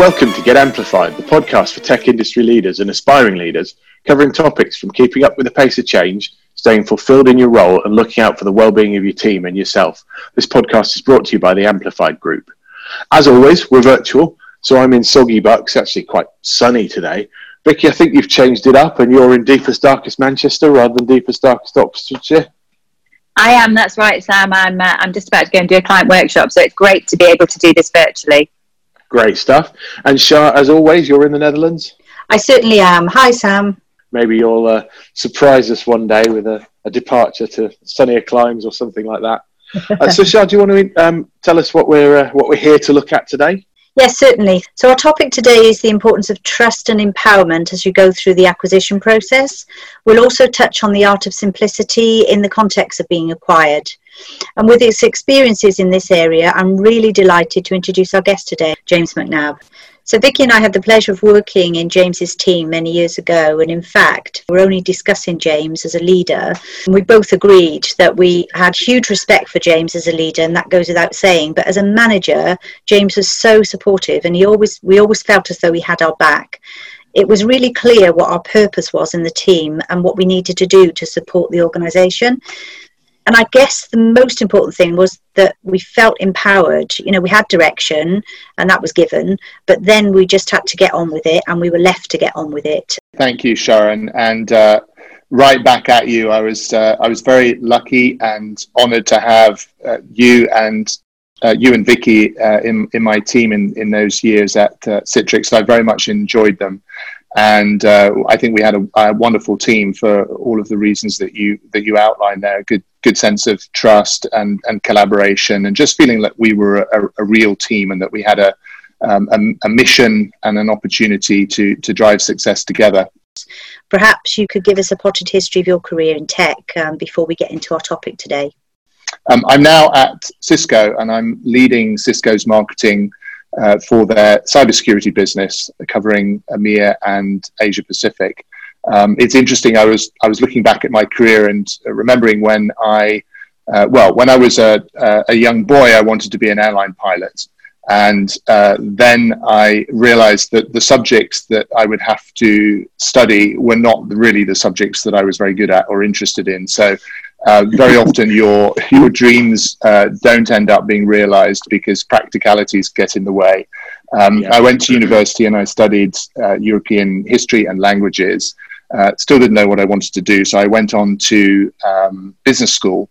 Welcome to Get Amplified, the podcast for tech industry leaders and aspiring leaders, covering topics from keeping up with the pace of change, staying fulfilled in your role, and looking out for the well-being of your team and yourself. This podcast is brought to you by the Amplified Group. As always, we're virtual, so I'm in soggy bucks, actually quite sunny today. Vicky, I think you've changed it up and you're in deepest, darkest Manchester rather than deepest, darkest Oxfordshire. I am, that's right, Sam. I'm, uh, I'm just about to go and do a client workshop, so it's great to be able to do this virtually. Great stuff. And Shah, as always, you're in the Netherlands? I certainly am. Hi, Sam. Maybe you'll uh, surprise us one day with a, a, departure to sunnier climes or something like that. uh, so, Shah, do you want to um, tell us what we're uh, what we're here to look at today? Yes, certainly. So, our topic today is the importance of trust and empowerment as you go through the acquisition process. We'll also touch on the art of simplicity in the context of being acquired. And with his experiences in this area, I'm really delighted to introduce our guest today, James McNabb. So Vicky and I had the pleasure of working in James's team many years ago, and in fact, we're only discussing James as a leader. We both agreed that we had huge respect for James as a leader, and that goes without saying. But as a manager, James was so supportive, and he always we always felt as though he had our back. It was really clear what our purpose was in the team and what we needed to do to support the organisation and I guess the most important thing was that we felt empowered. You know, we had direction and that was given, but then we just had to get on with it and we were left to get on with it. Thank you, Sharon. And uh, right back at you, I was, uh, I was very lucky and honored to have uh, you and uh, you and Vicky uh, in, in my team in, in those years at uh, Citrix. I very much enjoyed them and uh, I think we had a, a, wonderful team for all of the reasons that you that you outlined there. Good good sense of trust and and collaboration, and just feeling that we were a, a real team and that we had a, um, a, a mission and an opportunity to to drive success together. Perhaps you could give us a potted history of your career in tech um, before we get into our topic today. Um, I'm now at Cisco, and I'm leading Cisco's marketing uh, for their cybersecurity business, covering EMEA and Asia Pacific. Um, it's interesting. I was I was looking back at my career and remembering when I, uh, well, when I was a, a young boy, I wanted to be an airline pilot, and uh, then I realized that the subjects that I would have to study were not really the subjects that I was very good at or interested in. So uh, very often your your dreams uh, don't end up being realized because practicalities get in the way. Um, yeah. I went to university and I studied uh, European history and languages. Uh, still didn't know what I wanted to do, so I went on to um, business school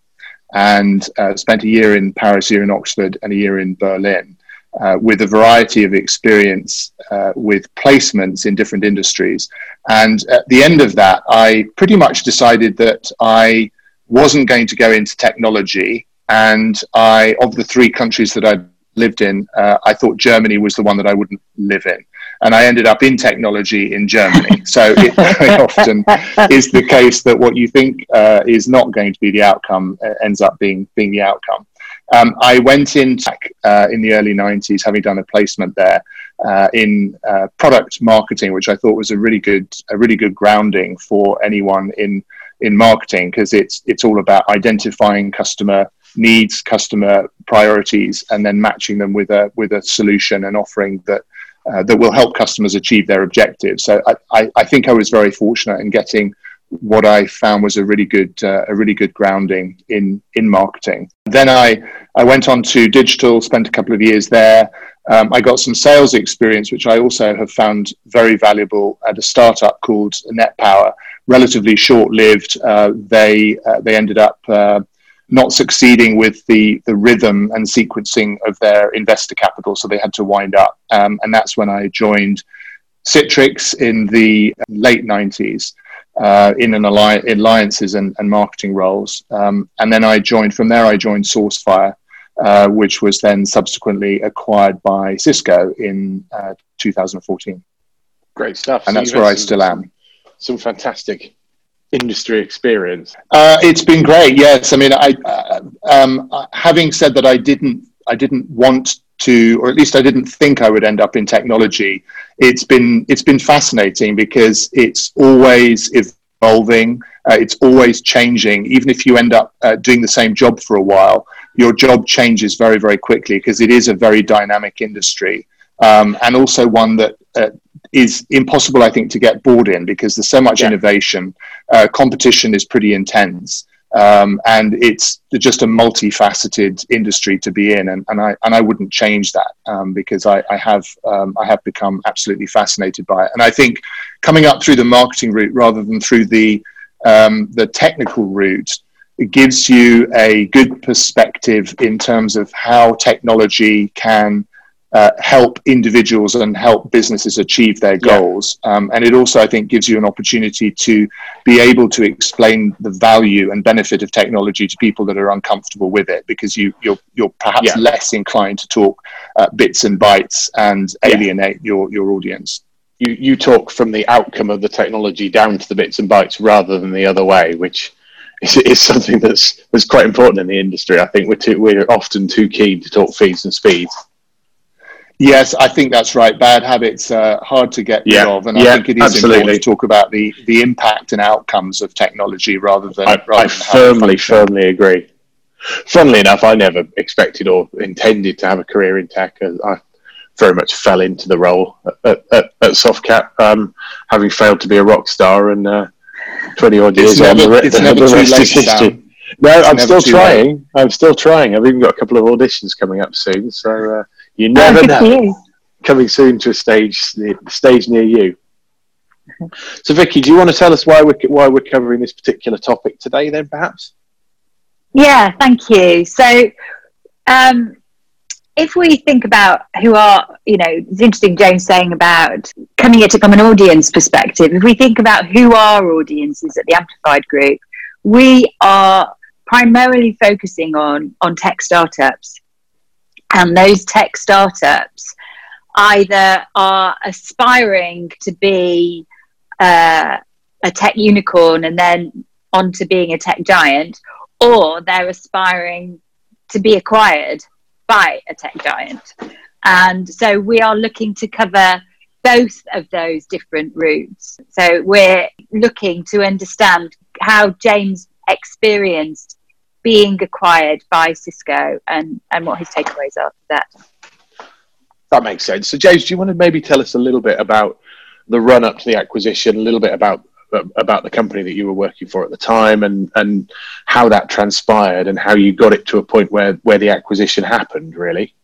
and uh, spent a year in Paris, a year in Oxford, and a year in Berlin. Uh, with a variety of experience with placements in different industries. And at the end of that, I pretty much decided that I wasn't going to go into technology. And I, of the three countries that I lived in, uh, I thought Germany was the one that I wouldn't live in. And I ended up in technology in Germany. so it very often is the case that what you think uh, is not going to be the outcome uh, ends up being, being the outcome. Um, I went in uh, in the early 90s, having done a placement there uh, in uh, product marketing, which I thought was a really good, a really good grounding for anyone in in marketing because it's it's all about identifying customer needs, customer priorities, and then matching them with a with a solution and offering that uh, that will help customers achieve their objectives. So I, I, I, think I was very fortunate in getting what I found was a really good uh, a really good grounding in in marketing. Then I I went on to digital, spent a couple of years there. Um, I got some sales experience, which I also have found very valuable at a startup called NetPower, relatively short-lived. Uh, they uh, they ended up uh, not succeeding with the the rhythm and sequencing of their investor capital, so they had to wind up. Um, and that's when I joined Citrix in the late '90s. Uh, in an alli- alliances and, and marketing roles, um, and then I joined. From there, I joined SourceFire, uh, which was then subsequently acquired by Cisco in uh, 2014. Great stuff. And so that's where I still am some fantastic industry experience. Uh, it's been great. Yes, I mean, I uh, um, having said that, I didn't, I didn't want to, or at least I didn't think I would end up in technology. It's been, it's been fascinating because it's always evolving. Uh, it's always changing. Even if you end up uh, doing the same job for a while, your job changes very, very quickly because it is a very dynamic industry. um, and also one that uh, is impossible, I think, to get bored in because there's so much yeah. innovation. Uh, competition is pretty intense. Um, and it's just a multifaceted industry to be in, and, and I and I wouldn't change that um, because I, I have um, I have become absolutely fascinated by it, and I think coming up through the marketing route rather than through the um, the technical route it gives you a good perspective in terms of how technology can uh, help individuals and help businesses achieve their goals. Yeah. Um, and it also, I think, gives you an opportunity to be able to explain the value and benefit of technology to people that are uncomfortable with it, because you, you're, you're perhaps yeah. less inclined to talk uh, bits and bytes and alienate yeah. your, your audience. You, you talk from the outcome of the technology down to the bits and bytes rather than the other way, which is, is something that's, that's quite important in the industry. I think we're, too, we're often too keen to talk feeds and speeds Yes, I think that's right. Bad habits are hard to get yeah. rid of, and yeah, I think it is absolutely. important to talk about the, the impact and outcomes of technology rather than. I, rather I than firmly, firmly agree. Funnily enough, I never expected or intended to have a career in tech. I very much fell into the role at, at, at Softcat, um, having failed to be a rock star, and uh, twenty odd years on, the, it's the, never the too late, history. No, it's I'm still trying. Late. I'm still trying. I've even got a couple of auditions coming up soon, so. Uh, you never know. Coming soon to a stage stage near you. So, Vicky, do you want to tell us why we're why we're covering this particular topic today? Then, perhaps. Yeah, thank you. So, um, if we think about who are, you know, it's interesting James saying about coming at it from an audience perspective. If we think about who our audiences at the Amplified Group, we are primarily focusing on on tech startups and those tech startups either are aspiring to be uh, a tech unicorn and then on to being a tech giant, or they're aspiring to be acquired by a tech giant. And so we are looking to cover both of those different routes. So we're looking to understand how James experienced being acquired by Cisco and, and what his takeaways are for that. That makes sense. So, James, do you want to maybe tell us a little bit about the run up to the acquisition, a little bit about about the company that you were working for at the time, and and how that transpired, and how you got it to a point where where the acquisition happened, really?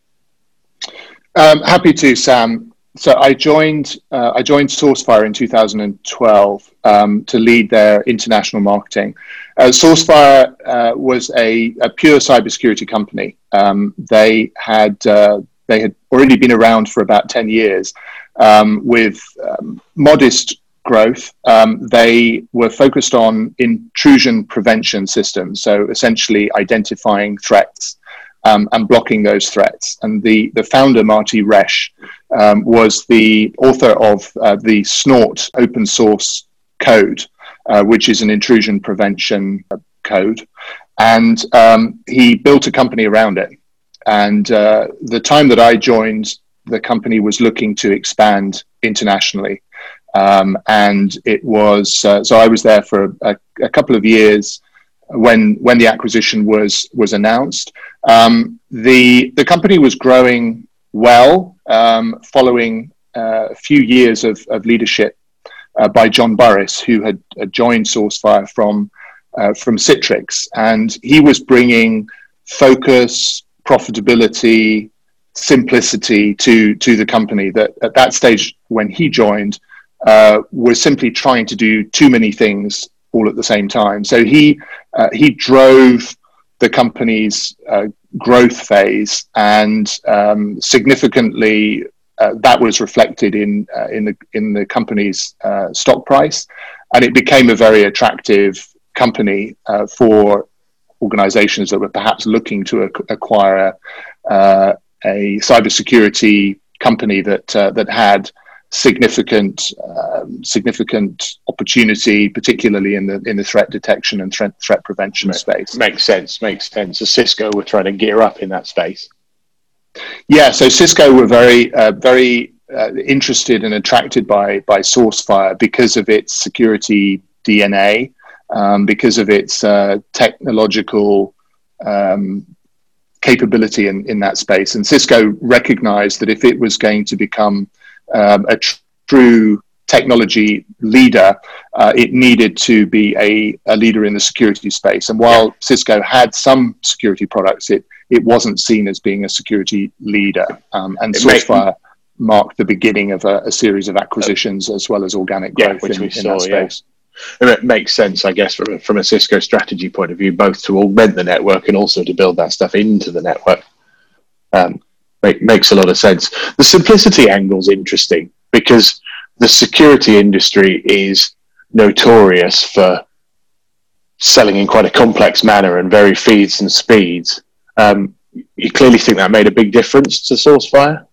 Um, happy to, Sam. So I joined uh, I joined SourceFire in 2012 um, to lead their international marketing. Uh, SourceFire uh, was a, a, pure cybersecurity company. Um, they had uh, they had already been around for about 10 years um, with um, modest growth. Um, they were focused on intrusion prevention systems, so essentially identifying threats um, and blocking those threats. And the, the founder, Marty Roesch, um, was the author of uh, the Snort open source code, uh, which is an intrusion prevention code. And um, he built a company around it. And uh, the time that I joined, the company was looking to expand internationally. Um, and it was, uh, so I was there for a, a couple of years when when the acquisition was was announced. Um, the the company was growing well um, following uh, a few years of, of leadership uh, by John Burris, who had joined SourceFire from uh, from Citrix, and he was bringing focus, profitability, simplicity to to the company. That at that stage when he joined uh, was simply trying to do too many things all at the same time. So he uh, he drove the company's uh, growth phase, and um, significantly uh, that was reflected in uh, in the in the company's uh, stock price, and it became a very attractive company uh, for organizations that were perhaps looking to ac- acquire a cybersecurity company that that had significant um, significant opportunity, particularly in the in the threat detection and threat threat prevention space. Makes sense. Makes sense. So Cisco were trying to gear up in that space. Yeah. So Cisco were very uh, very uh, interested and attracted by by SourceFire because of its security DNA, um, because of its uh, technological um, capability in, in that space. And Cisco recognized that if it was going to become um, a tr- true technology leader, uh, it needed to be a, a, leader in the security space. And while Cisco had some security products, it, it wasn't seen as being a security leader. Um, and SourceFire marked the beginning of a, a series of acquisitions as well as organic growth yeah, in, in saw, that space. Yeah. It makes sense, I guess, from a, from a Cisco strategy point of view, both to augment the network and also to build that stuff into the network. Um, make, makes a lot of sense. The simplicity angle is interesting because the security industry is notorious for selling in quite a complex manner and very feeds and speeds. Um, you clearly think that made a big difference to SourceFire?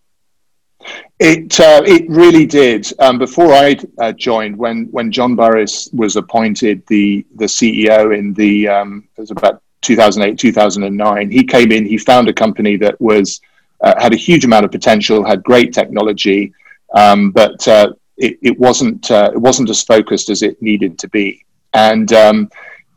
It uh, it really did. Um, before I uh, joined, when when John Burris was appointed the the CEO in the um, it was about 2008 2009, he came in. He found a company that was uh, had a huge amount of potential, had great technology, um, but uh, it, it wasn't uh, it wasn't as focused as it needed to be. And um,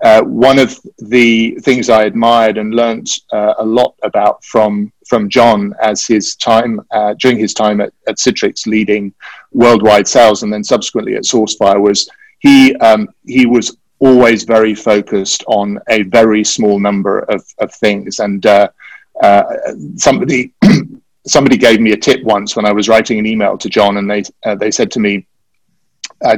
uh, one of the things I admired and learnt uh, a lot about from from John as his time during his time at, at Citrix leading worldwide sales and then subsequently at SourceFire was he um, he was always very focused on a very small number of, of things and uh, uh, somebody somebody gave me a tip once when I was writing an email to John and they uh, they said to me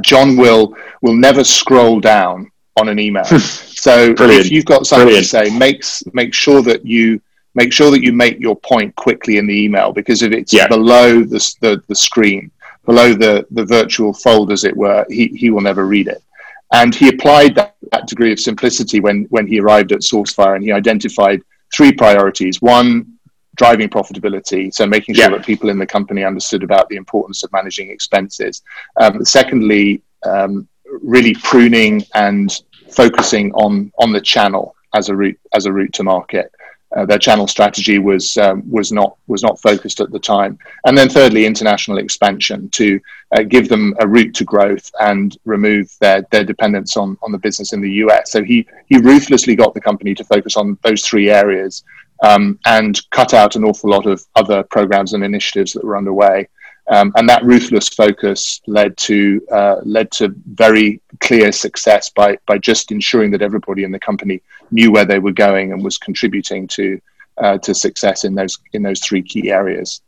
John will will never scroll down on an email. so Brilliant. if you've got something Brilliant. to say, makes make sure that you make sure that you make your point quickly in the email because if it's yeah. below the, the, the screen, below the, the virtual fold, as it were, he, he will never read it. And he applied that, that degree of simplicity when, when he arrived at SourceFire and he identified three priorities. One, driving profitability, so making sure yeah. that people in the company understood about the importance of managing expenses. Um, secondly, um, really pruning and focusing on on the channel as a route as a route to market. Uh, their channel strategy was um, was not was not focused at the time. And then thirdly, international expansion to uh, give them a route to growth and remove their their dependence on on the business in the US. So he he ruthlessly got the company to focus on those three areas um, and cut out an awful lot of other programs and initiatives that were underway. Um, and that ruthless focus led to uh, led to very clear success by by just ensuring that everybody in the company knew where they were going and was contributing to uh, to success in those in those three key areas.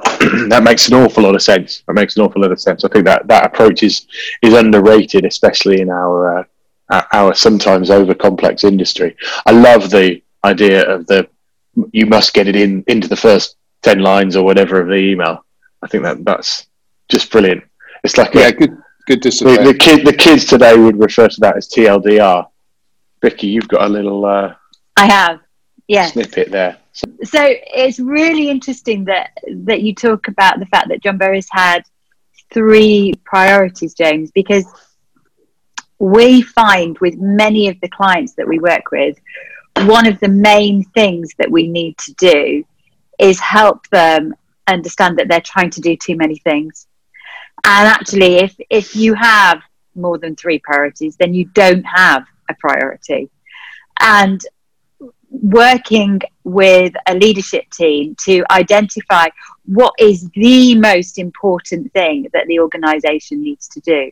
that makes an awful lot of sense. That makes an awful lot of sense. I think that that approach is is underrated, especially in our uh, our sometimes over complex industry. I love the idea of the you must get it in into the first 10 lines or whatever of the email. I think that that's just brilliant. It's like yeah, a, good good discipline. The, the, kid, the kids today would refer to that as TLDR. Vicky, you've got a little. Uh, I have, yeah. Snippet there. So it's really interesting that that you talk about the fact that John Burris had three priorities, James, because we find with many of the clients that we work with, one of the main things that we need to do is help them understand that they're trying to do too many things. And actually, if, if you have more than three priorities, then you don't have a priority. And working with a leadership team to identify what is the most important thing that the organization needs to do.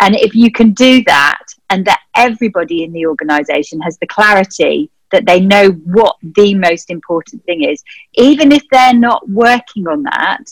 And if you can do that, and that everybody in the organization has the clarity that they know what the most important thing is. Even if they're not working on that,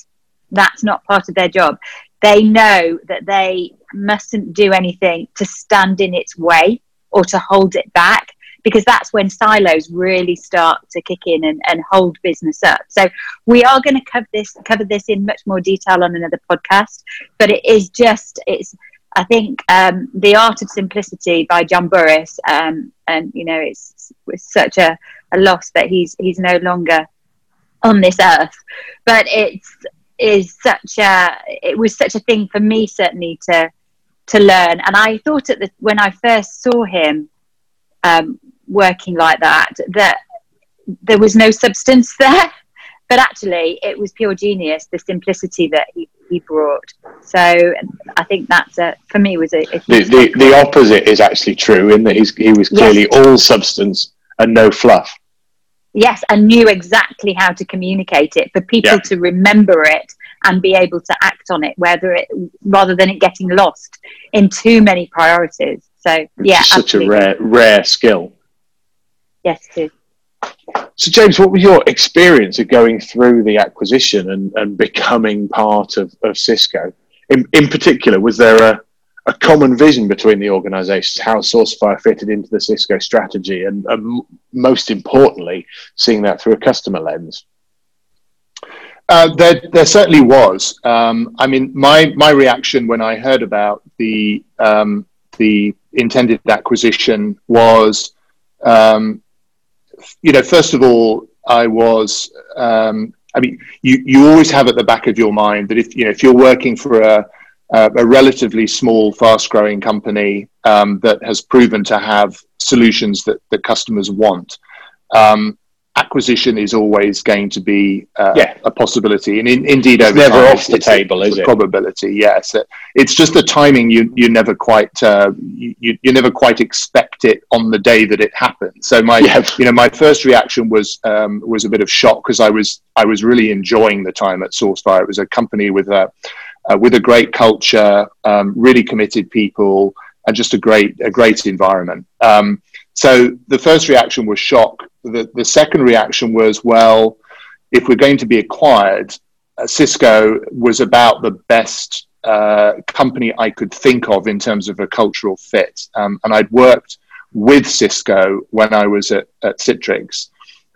that's not part of their job. They know that they mustn't do anything to stand in its way or to hold it back because that's when silos really start to kick in and, and hold business up. So we are going to cover this cover this in much more detail on another podcast, but it is just it's I think um, the art of simplicity by John Burris, um, and you know, it's, it's such a, a loss that he's he's no longer on this earth. But it's is such a it was such a thing for me certainly to to learn. And I thought at the when I first saw him um, working like that that there was no substance there but actually it was pure genius the simplicity that he, he brought so i think that's a for me was a, a the, the, the, opposite is actually true in that he's, he was clearly yes. all substance and no fluff yes, and knew exactly how to communicate it for people yeah. to remember it and be able to act on it, whether it rather than it getting lost in too many priorities. So yeah, such absolutely. a rare rare skill. Yes, it is. So, James, what was your experience of going through the acquisition and, and becoming part of, of Cisco? In, in particular, was there a, a common vision between the organisations, how Sourcefire fitted into the Cisco strategy, and, most importantly, seeing that through a customer lens? Uh, there, there certainly was. Um, I mean, my my reaction when I heard about the um, the intended acquisition was um, you know, first of all, I was. I mean, you, you always have at the back of your mind that if you know if you're working for a a relatively small, fast-growing company um, that has proven to have solutions that, that customers want, um, acquisition is always going to be uh, yeah. a possibility, and in, indeed, it's never time, off the table, is it? Probability, yes. It's just the timing. You you never quite uh, you, you never quite expect it on the day that it happens. So my yeah. you know my first reaction was um, was a bit of shock because I was I was really enjoying the time at Sourcefire. It was a company with a uh, with a great culture, um, really committed people, and just a great a great environment. Um, so the first reaction was shock. The, the second reaction was, well, if we're going to be acquired, uh, Cisco was about the best uh, company I could think of in terms of a cultural fit. Um, and I'd worked with Cisco when I was at, at Citrix.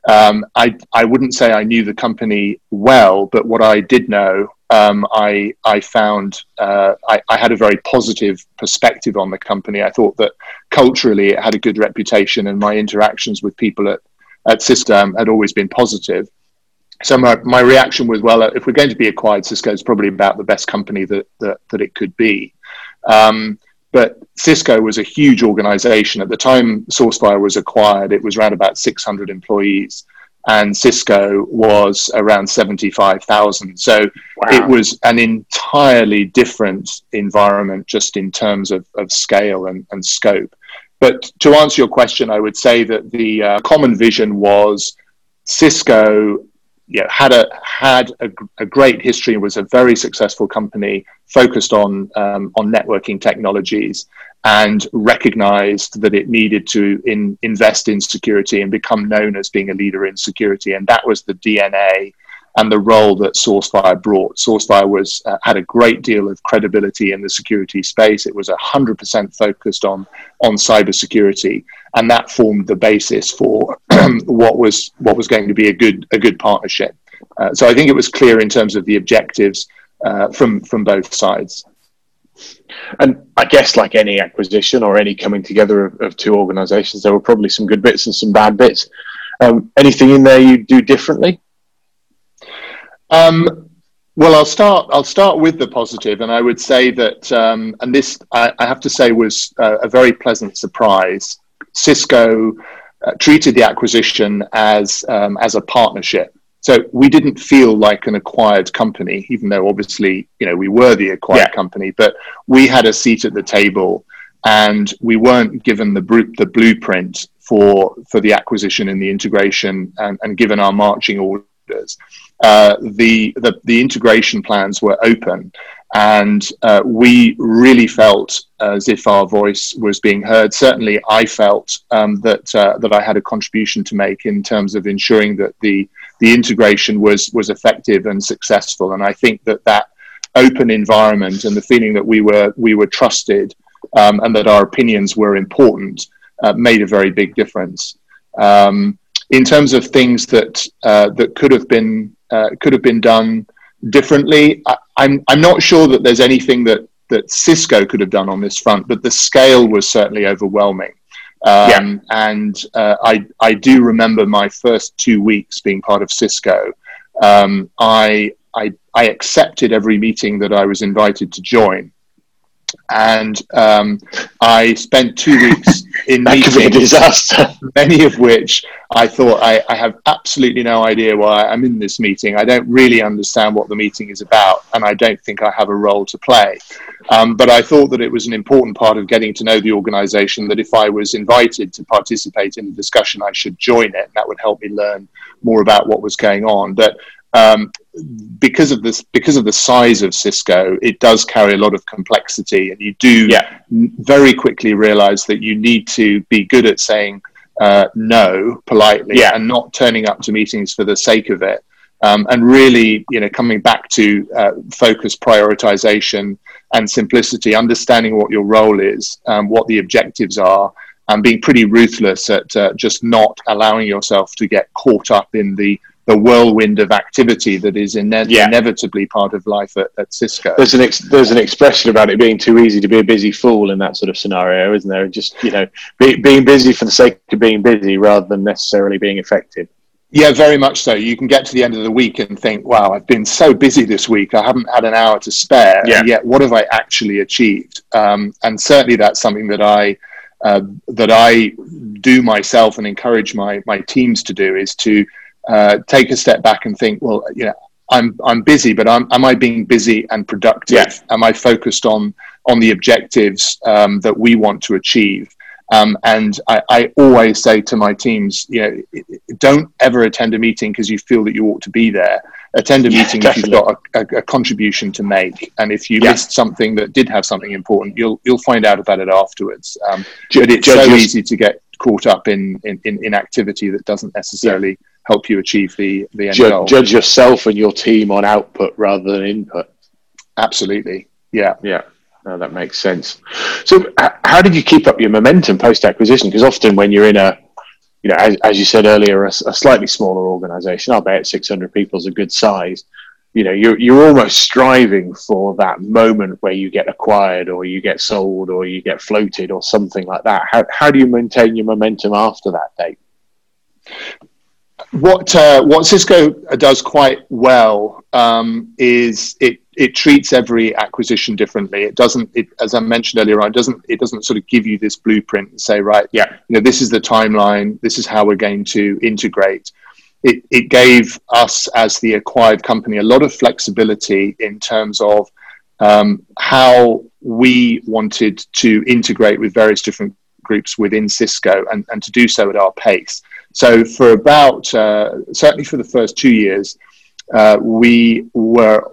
Um, I, I wouldn't say I knew the company well, but what I did know um, I, I found uh, I, I, had a very positive perspective on the company. I thought that culturally it had a good reputation, and my interactions with people at, at Cisco had always been positive. So my, my reaction was, well, if we're going to be acquired, Cisco is probably about the best company that, that, that it could be. Um, but Cisco was a huge organization. At the time Sourcefire was acquired, it was around about 600 employees and Cisco was around 75,000. So wow. it was an entirely different environment just in terms of, of scale and, and scope. But to answer your question, I would say that the uh, common vision was Cisco yeah, had a had a, a, great history and was a very successful company focused on um, on networking technologies and recognized that it needed to in, invest in security and become known as being a leader in security. And that was the DNA and the role that Sourcefire brought. Sourcefire was uh, had a great deal of credibility in the security space. It was hundred percent focused on on cybersecurity, and that formed the basis for what was what was going to be a good a good partnership. Uh, so I think it was clear in terms of the objectives uh, from from both sides. And I guess, like any acquisition or any coming together of, of two organisations, there were probably some good bits and some bad bits. Um, anything in there you do differently? Um, well, I'll start. I'll start with the positive, and I would say that, um, and this I, I, have to say was uh, a very pleasant surprise. Cisco uh, treated the acquisition as um, as a partnership. So we didn't feel like an acquired company, even though obviously, you know, we were the acquired yeah. company, but we had a seat at the table and we weren't given the, br- the blueprint for, for the acquisition and the integration and, and given our marching orders. Uh, the, the, the integration plans were open and uh, we really felt as if our voice was being heard. Certainly, I felt um, that uh, that I had a contribution to make in terms of ensuring that the the integration was was effective and successful. And I think that that open environment and the feeling that we were we were trusted um, and that our opinions were important uh, made a very big difference. Um, in terms of things that uh, that could have been uh, could have been done differently, I, I'm I'm not sure that there's anything that that Cisco could have done on this front, but the scale was certainly overwhelming. Um, yeah. And uh, I, I do remember my first two weeks being part of Cisco. Um, I, I, I accepted every meeting that I was invited to join. And um, I spent two weeks in that meetings. could be a disaster. many of which I thought I, I, have absolutely no idea why I'm in this meeting. I don't really understand what the meeting is about, and I don't think I have a role to play. Um, but I thought that it was an important part of getting to know the organization that if I was invited to participate in the discussion, I should join it, and that would help me learn more about what was going on. But um, because of this, because of the size of Cisco, it does carry a lot of complexity, and you do Yeah. very quickly realize that you need to be good at saying uh, no politely Yeah. and not turning up to meetings for the sake of it. Um, and really, you know, coming back to uh, focus, prioritization, and simplicity, understanding what your role is, um, what the objectives are, and being pretty ruthless at uh, just not allowing yourself to get caught up in the the whirlwind of activity that is ine- Yeah. inevitably part of life at, at Cisco. There's an ex- there's an expression about it being too easy to be a busy fool in that sort of scenario, isn't there? Just you know, be, being busy for the sake of being busy rather than necessarily being effective. Yeah, very much so. You can get to the end of the week and think, wow, I've been so busy this week. I haven't had an hour to spare. Yeah. Yet, what have I actually achieved? Um, and certainly, that's something that I uh, that I do myself and encourage my my teams to do is to uh, take a step back and think, well, you know, I'm I'm busy, but I'm, am I being busy and productive? Yeah. Am I focused on on the objectives um, that we want to achieve? Um, and I, I always say to my teams, you know, don't ever attend a meeting because you feel that you ought to be there. Attend a Yeah, meeting if you've got a, a, a contribution to make, and if you Yeah. missed something that did have something important, you'll you'll find out about it afterwards. Um, but it's so easy to get caught up in in, in, in activity that doesn't necessarily help you achieve the the end ju- goal. judge yourself and your team on output rather than input. Absolutely, yeah. Yeah, no, that makes sense. So, how did you keep up your momentum post acquisition? Because often when you're in a, you know, as, as you said earlier, a slightly smaller organisation, I'll bet 600 people is a good size. You know, you're you're almost striving for that moment where you get acquired, or you get sold, or you get floated, or something like that. How how do you maintain your momentum after that date? What uh, what Cisco does quite well um, is it it treats every acquisition differently. It doesn't, it, as I mentioned earlier on, it doesn't it doesn't sort of give you this blueprint and say, right, Yeah. you know, this is the timeline, this is how we're going to integrate. It it gave us as the acquired company a lot of flexibility in terms of um, how we wanted to integrate with various different groups within Cisco and, and to do so at our pace. So for about uh, certainly for the first two years, uh, we were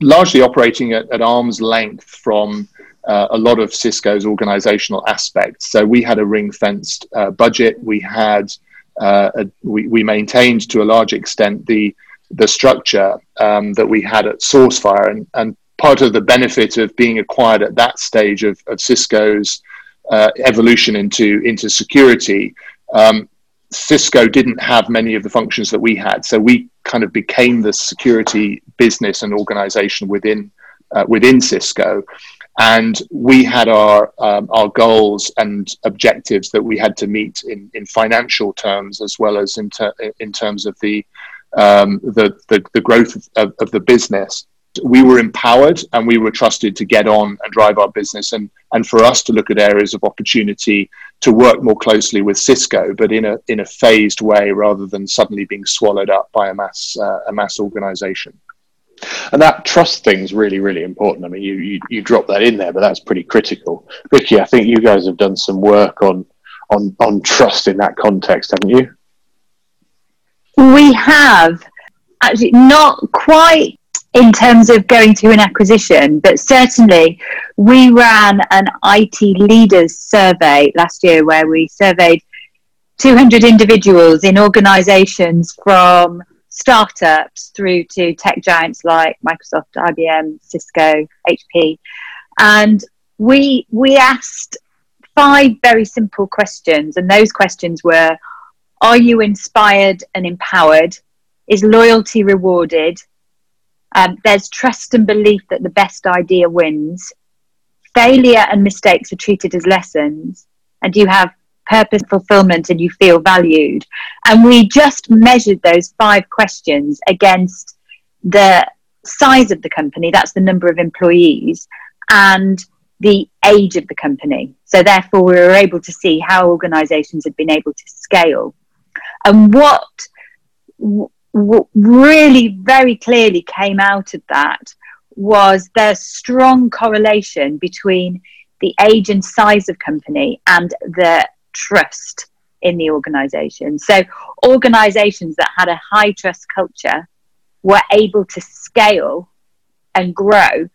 largely operating at, at arm's length from uh, a lot of Cisco's organizational aspects. So we had a ring fenced uh, budget. We had uh, a, we, we maintained to a large extent the the structure um, that we had at SourceFire, and, and part of the benefit of being acquired at that stage of, of Cisco's uh, evolution into into security. Um, Cisco didn't have many of the functions that we had, so we kind of became the security business and organization within uh, within Cisco, and we had our um, our goals and objectives that we had to meet in, in financial terms as well as in ter- in terms of the um, the, the the growth of, of the business. We were empowered and we were trusted to get on and drive our business and and for us to look at areas of opportunity to work more closely with Cisco, but in a in a phased way rather than suddenly being swallowed up by a mass uh, a mass organization. And that trust thing is really, really important. I mean, you, you you drop that in there, but that's pretty critical. Ricky, I think you guys have done some work on on on trust in that context, haven't you? We have actually not quite in terms of going through an acquisition, but certainly we ran an IT leaders survey last year where we surveyed 200 individuals in organizations from startups through to tech giants like Microsoft, IBM, Cisco, HP. And we we asked five very simple questions and those questions were are you inspired and empowered? Is loyalty rewarded? Um, there's trust and belief that the best idea wins. Failure and mistakes are treated as lessons. And you have purpose, fulfillment, and you feel valued. And we just measured those five questions against the size of the company, that's the number of employees, and the age of the company. So therefore, we were able to see how organisations had been able to scale, and what w- w- really very clearly came out of that was the strong correlation between the age and size of company and the trust in the organization. So organizations that had a high trust culture were able to scale and grow.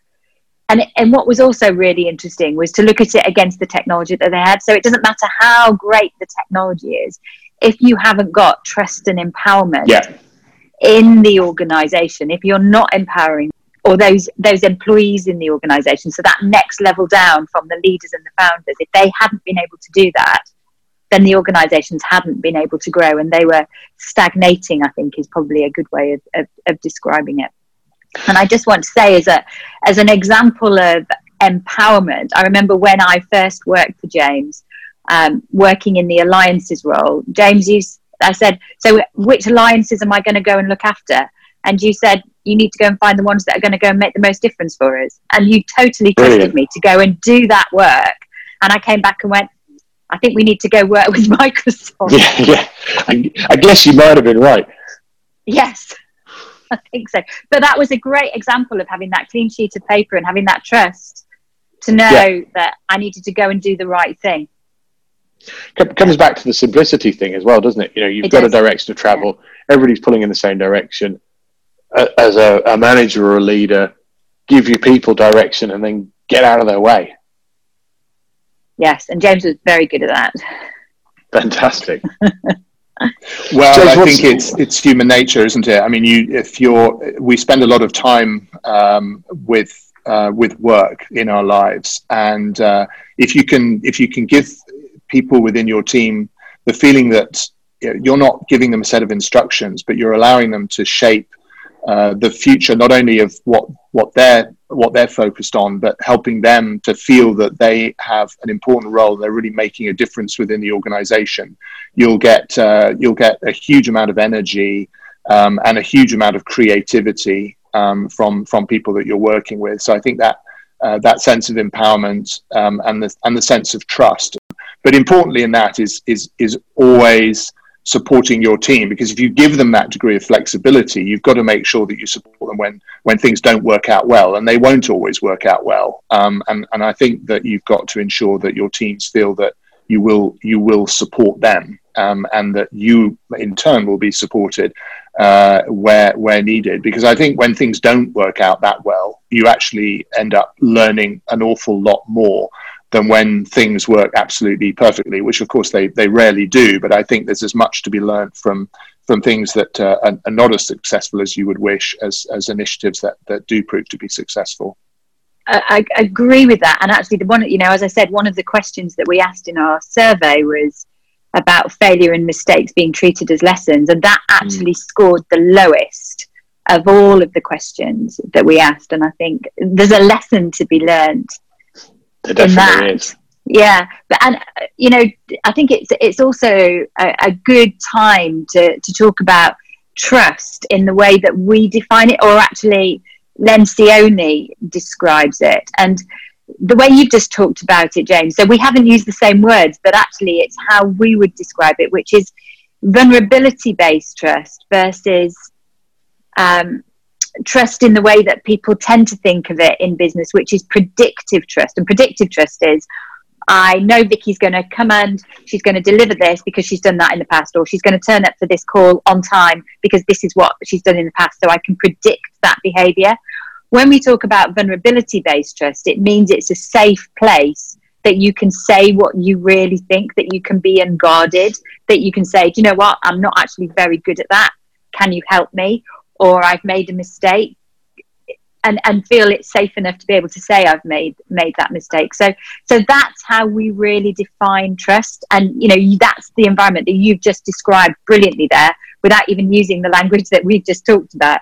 And, and what was also really interesting was to look at it against the technology that they had. So it doesn't matter how great the technology is, if you haven't got trust and empowerment yeah. In the organization, if you're not empowering or those those employees in the organization so that next level down from the leaders and the founders if they hadn't been able to do that then the organizations hadn't been able to grow and they were stagnating i think is probably a good way of, of, of describing it. And i just want to say as a as an example of empowerment i remember when i first worked for james um, working in the alliances role james used i said so which alliances am i going to go and look after? And you said you need to go and find the ones that are going to go and make the most difference for us. And you totally trusted Brilliant. me to go and do that work. And i came back and went i think we need to go work with microsoft. Yeah yeah. I, I guess you might have been right. Yes i think so. But that was a great example of having that clean sheet of paper and having that trust to know yeah. that i needed to go and do the right thing comes back to the simplicity thing as well doesn't it you know you've it got does. a direction of travel yeah. everybody's pulling in the same direction as a, a manager or a leader, give your people direction and then get out of their way. Yes, and James was very good at that. Fantastic. well, James, I think it's it's human nature, isn't it? I mean, you if you're we spend a lot of time um, with uh, with work in our lives, and uh, if you can if you can give people within your team the feeling that you're not giving them a set of instructions, but you're allowing them to shape uh, the future not only of what what they're what they're focused on, but helping them to feel that they have an important role. They're really making a difference within the organization. You'll get uh, you'll get a huge amount of energy um, and a huge amount of creativity um, from from people that you're working with. So I think that uh, that sense of empowerment um, and the and the sense of trust. But importantly, in that is is is always supporting your team because if you give them that degree of flexibility you've got to make sure that you support them when when things don't work out well and they won't always work out well. Um, and and I think that you've got to ensure that your teams feel that you will you will support them um, and that you in turn will be supported uh, where where needed. Because I think when things don't work out that well you actually end up learning an awful lot more than when things work absolutely perfectly, which of course they, they rarely do. But I think there's as much to be learned from from things that uh, are, are, not as successful as you would wish as, as initiatives that, that do prove to be successful. I, I agree with that. And actually, the one, you know, as I said, one of the questions that we asked in our survey was about failure and mistakes being treated as lessons. And that hmm. actually mm. scored the lowest of all of the questions that we asked. And I think there's a lesson to be learned definitely is. Yeah, but and you know, I think it's it's also a, a good time to to talk about trust in the way that we define it, or actually Lencioni describes it, and the way you've just talked about it, James. So we haven't used the same words, but actually, it's how we would describe it, which is vulnerability based trust versus um, trust in the way that people tend to think of it in business, which is predictive trust. And predictive trust is I know Vicky's going to come and she's going to deliver this because she's done that in the past, or she's going to turn up for this call on time because this is what she's done in the past. So I can predict that behavior. When we talk about vulnerability based trust, it means it's a safe place that you can say what you really think, that you can be unguarded, that you can say, do you know what? I'm not actually very good at that. Can you help me? Or I've made a mistake and and feel it's safe enough to be able to say I've made made that mistake. So so that's how we really define trust, and you know that's the environment that you've just described brilliantly there, without even using the language that we've just talked about.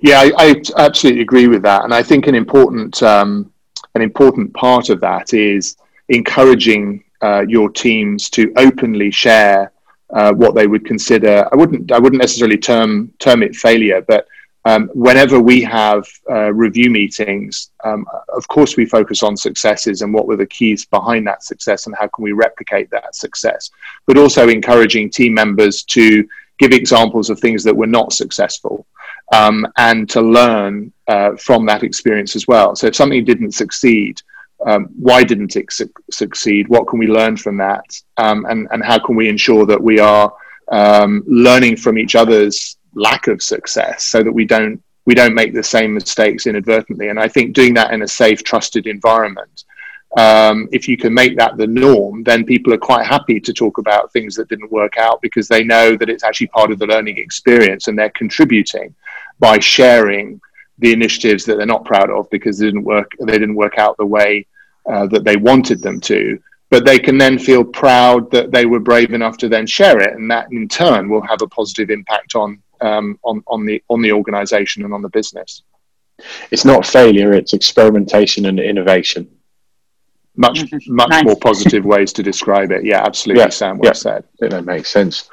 Yeah, I, I absolutely agree with that, and I think an important um, an important part of that is encouraging uh, your teams to openly share uh, what they would consider. I wouldn't I wouldn't necessarily term term it failure, but um, whenever we have uh, review meetings, um, of course, we focus on successes and what were the keys behind that success and how can we replicate that success, but also encouraging team members to give examples of things that were not successful um, and to learn uh, from that experience as well. So if something didn't succeed, um, why didn't it su- succeed? What can we learn from that? Um, and, and how can we ensure that we are um, learning from each other's lack of success so that we don't we don't make the same mistakes inadvertently. And I think doing that in a safe, trusted environment, um, if you can make that the norm, then people are quite happy to talk about things that didn't work out because they know that it's actually part of the learning experience and they're contributing by sharing the initiatives that they're not proud of because they didn't work they didn't work out the way uh, that they wanted them to but they can then feel proud that they were brave enough to then share it, and that in turn will have a positive impact on um, on on the on the organisation and on the business. It's not failure; it's experimentation and innovation. Much much nice. more positive ways to describe it. Yeah, absolutely, yeah, Sam. Well yeah. said. that makes sense.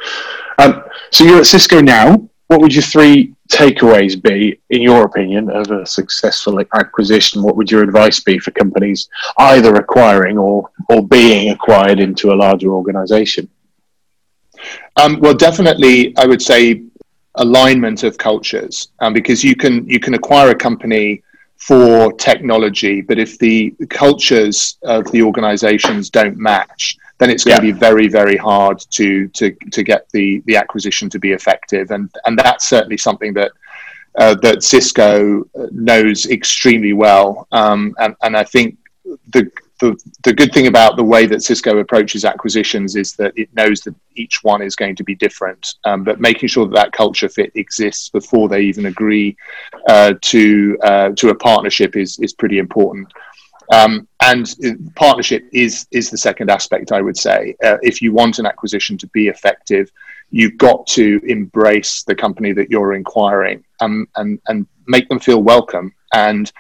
Um, so you're at Cisco now. What would your three takeaways be, in your opinion, of a successful acquisition? What would your advice be for companies either acquiring or, or being acquired into a larger organization? Um, well, definitely, I would say alignment of cultures, um, because you can you can acquire a company for technology, but if the cultures of the organizations don't match, then it's going yeah. to be very, very hard to to to get the the acquisition to be effective, and and that's certainly something that. Uh, that Cisco knows extremely well, um, and and I think the, the the good thing about the way that Cisco approaches acquisitions is that it knows that each one is going to be different, um, but making sure that that culture fit exists before they even agree uh, to uh, to a partnership is is pretty important. Um, and partnership is is the second aspect, I would say. Uh, if you want an acquisition to be effective, you've got to embrace the company that you're inquiring um, and and make them feel welcome. And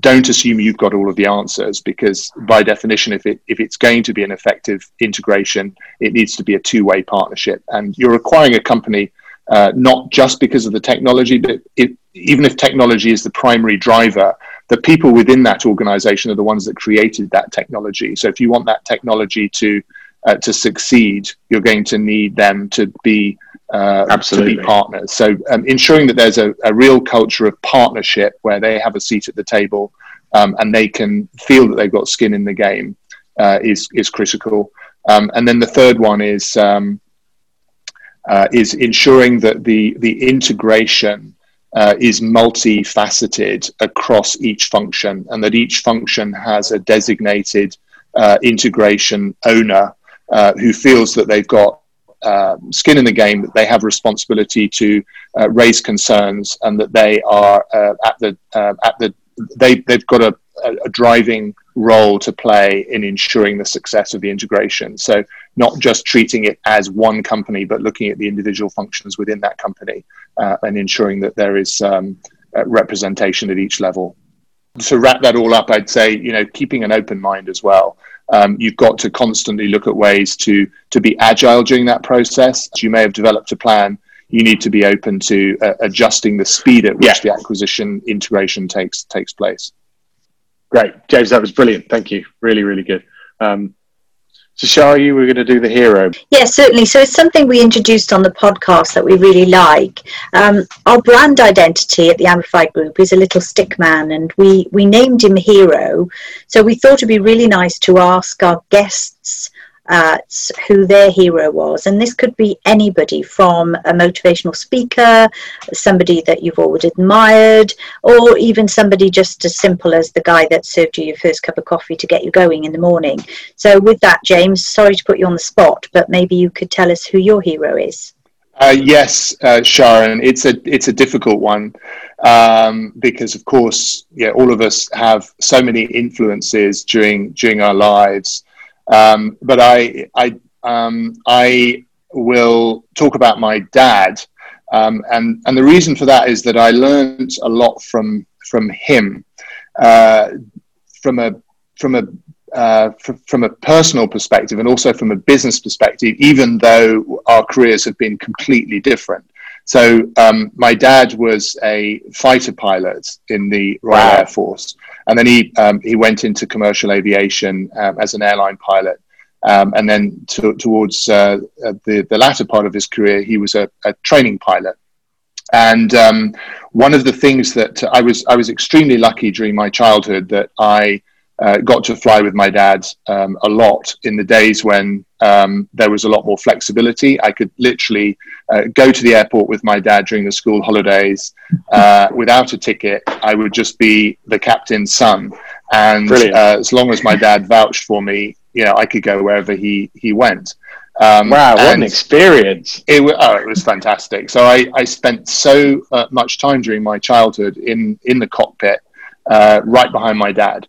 don't assume you've got all of the answers because, by definition, if it if it's going to be an effective integration, it needs to be a two way partnership. And you're acquiring a company uh, not just because of the technology, but it, even if technology is the primary driver the people within that organization are the ones that created that technology. So if you want that technology to uh, to succeed, you're going to need them to be uh, Absolutely. to be partners. So um, ensuring that there's a, a, real culture of partnership where they have a seat at the table um, and they can feel that they've got skin in the game uh, is is critical. Um, and then the third one is um, uh, is ensuring that the the integration uh, is multifaceted across each function and that each function has a designated uh, integration owner uh, who feels that they've got uh, skin in the game, that they have responsibility to uh, raise concerns and that they are uh, at the, at the they, they've got a, a driving role to play in ensuring the success of the integration. So, not just treating it as one company, but looking at the individual functions within that company uh, and ensuring that there is um, uh, representation at each level. To wrap that all up, I'd say you know keeping an open mind as well. Um, you've got to constantly look at ways to to be agile during that process. You may have developed a plan. You need to be open to uh, adjusting the speed at which yeah. the acquisition integration takes takes place. Great, James. That was brilliant. Thank you. Really, really good. Um, so, Shah, you were going to do the hero. Yes, certainly. So, it's something we introduced on the podcast that we really like. Um, our brand identity at the Amplified Group is a little stick man, and we, we named him Hero. So, we thought it'd be really nice to ask our guests uh, who their hero was. And this could be anybody from a motivational speaker, somebody that you've always admired, or even somebody just as simple as the guy that served you your first cup of coffee to get you going in the morning. So, with that, James, sorry to put you on the spot, but maybe you could tell us who your hero is. Uh, yes, uh, Sharon, it's a it's a difficult one um, because, of course, yeah, all of us have so many influences during during our lives, um, but I, I, um, I will talk about my dad, um, and and the reason for that is that I learned a lot from from him, uh, from a from a uh, f- from a personal perspective and also from a business perspective, even though our careers have been completely different. So um, my dad was a fighter pilot in the Royal wow. Air Force, and then he um, he went into commercial aviation um, as an airline pilot. Um, and then to, towards uh, uh, the, the latter part of his career, he was a, a training pilot. And um, one of the things that I was I was extremely lucky during my childhood that I uh, got to fly with my dad um, a lot in the days when um, there was a lot more flexibility. I could literally uh, go to the airport with my dad during the school holidays uh, without a ticket. I would just be the captain's son, and uh, as long as my dad vouched for me, you know, I could go wherever he he went. Um, wow, what an experience! It, oh, it was fantastic. So I, I spent so uh, much time during my childhood in in the cockpit, uh, right behind my dad,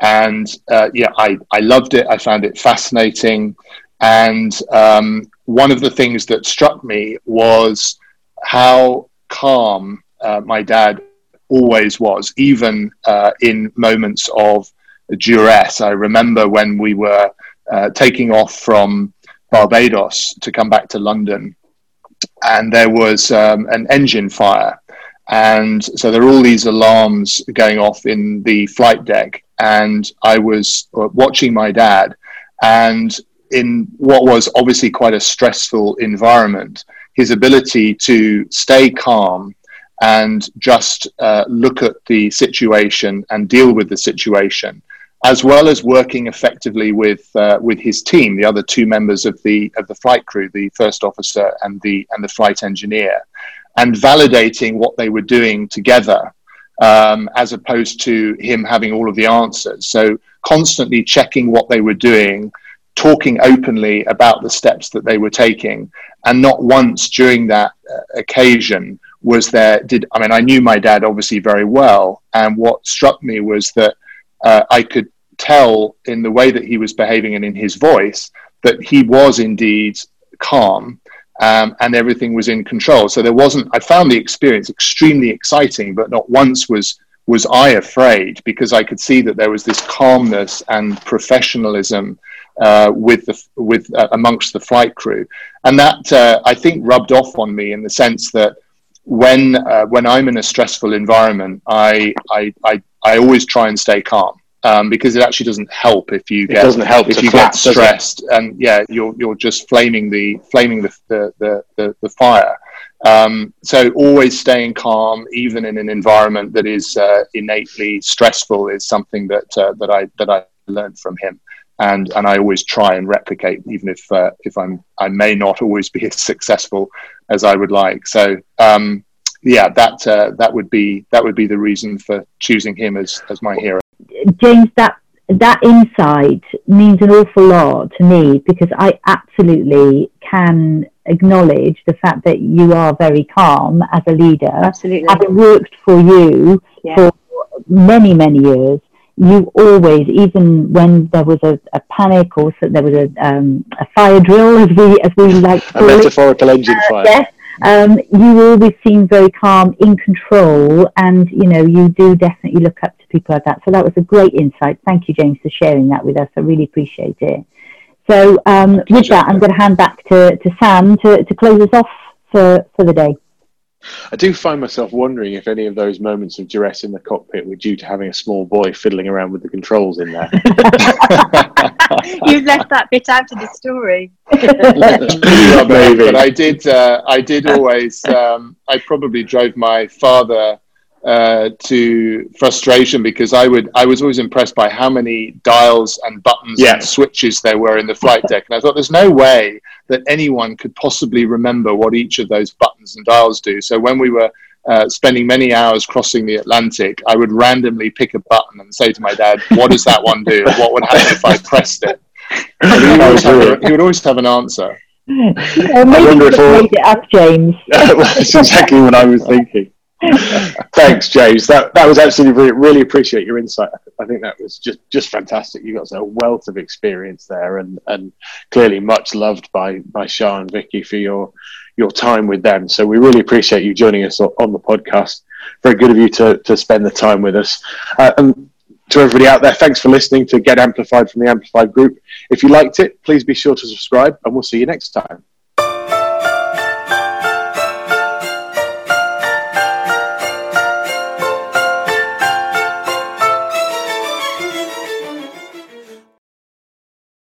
and uh, yeah, I I loved it. I found it fascinating, and um, one of the things that struck me was how calm uh, my dad always was, even uh, in moments of duress. I remember when we were uh, taking off from Barbados to come back to London, and there was um, an engine fire. And so there are all these alarms going off in the flight deck. And I was uh, watching my dad, and in what was obviously quite a stressful environment, his ability to stay calm and just uh, look at the situation and deal with the situation as well as working effectively with uh, with his team, the other two members of the of the flight crew, the first officer and the and the flight engineer, and validating what they were doing together, um, as opposed to him having all of the answers. So constantly checking what they were doing, talking openly about the steps that they were taking, and not once during that uh, occasion was there did I mean I knew my dad obviously very well, and what struck me was that. Uh, I could tell in the way that he was behaving and in his voice that he was indeed calm um, and everything was in control. So there wasn't. I found the experience extremely exciting, but not once was was I afraid because I could see that there was this calmness and professionalism uh, with the with uh, amongst the flight crew, and that uh, I think rubbed off on me in the sense that when uh, when I'm in a stressful environment, I, I I I always try and stay calm um, because it actually doesn't help if you get it doesn't help if you flat, get stressed and yeah you're you're just flaming the flaming the the the, the, the fire. Um, so always staying calm, even in an environment that is uh, innately stressful, is something that uh, that I that I learned from him, and and I always try and replicate, even if uh, if I'm I may not always be as successful as I would like. So um, yeah, that uh, that would be that would be the reason for choosing him as as my hero. James, that that insight means an awful lot to me because I absolutely can acknowledge the fact that you are very calm as a leader. Absolutely. Having worked for you yeah. for many, many years, you always, even when there was a, a panic or so, there was a, um, a fire drill, as we as we like to call a metaphorical it. engine uh, fire. Yes, um, you always seem very calm, in control, and you know you do definitely look up to people like that. So that was a great insight. Thank you, James, for sharing that with us. I really appreciate it. So um, with that, I'm going to hand back to, to Sam to, to close us off for, for the day. I do find myself wondering if any of those moments of duress in the cockpit were due to having a small boy fiddling around with the controls in there. You've left that bit out of the story. Maybe. But I did. Uh, I did always. Um, I probably drove my father uh, to frustration because I would I was always impressed by how many dials and buttons yeah. and switches there were in the flight deck, and I thought there's no way that anyone could possibly remember what each of those buttons and dials do. So when we were uh, spending many hours crossing the Atlantic, I would randomly pick a button and say to my dad, "What does that one do? What would happen if I pressed it?" He would, a, he would, always have an answer. maybe I wonder if all... made it up, James. That's exactly what I was thinking. Thanks, James. That that was absolutely really, really appreciate your insight. I think that was just just fantastic. You got a wealth of experience there, and and clearly much loved by by Shah and Vicky for your your time with them. So we really appreciate you joining us on the podcast. Very good of you to to spend the time with us. Uh, and to everybody out there, thanks for listening to Get Amplified from the Amplified Group. If you liked it, please be sure to subscribe, and we'll see you next time.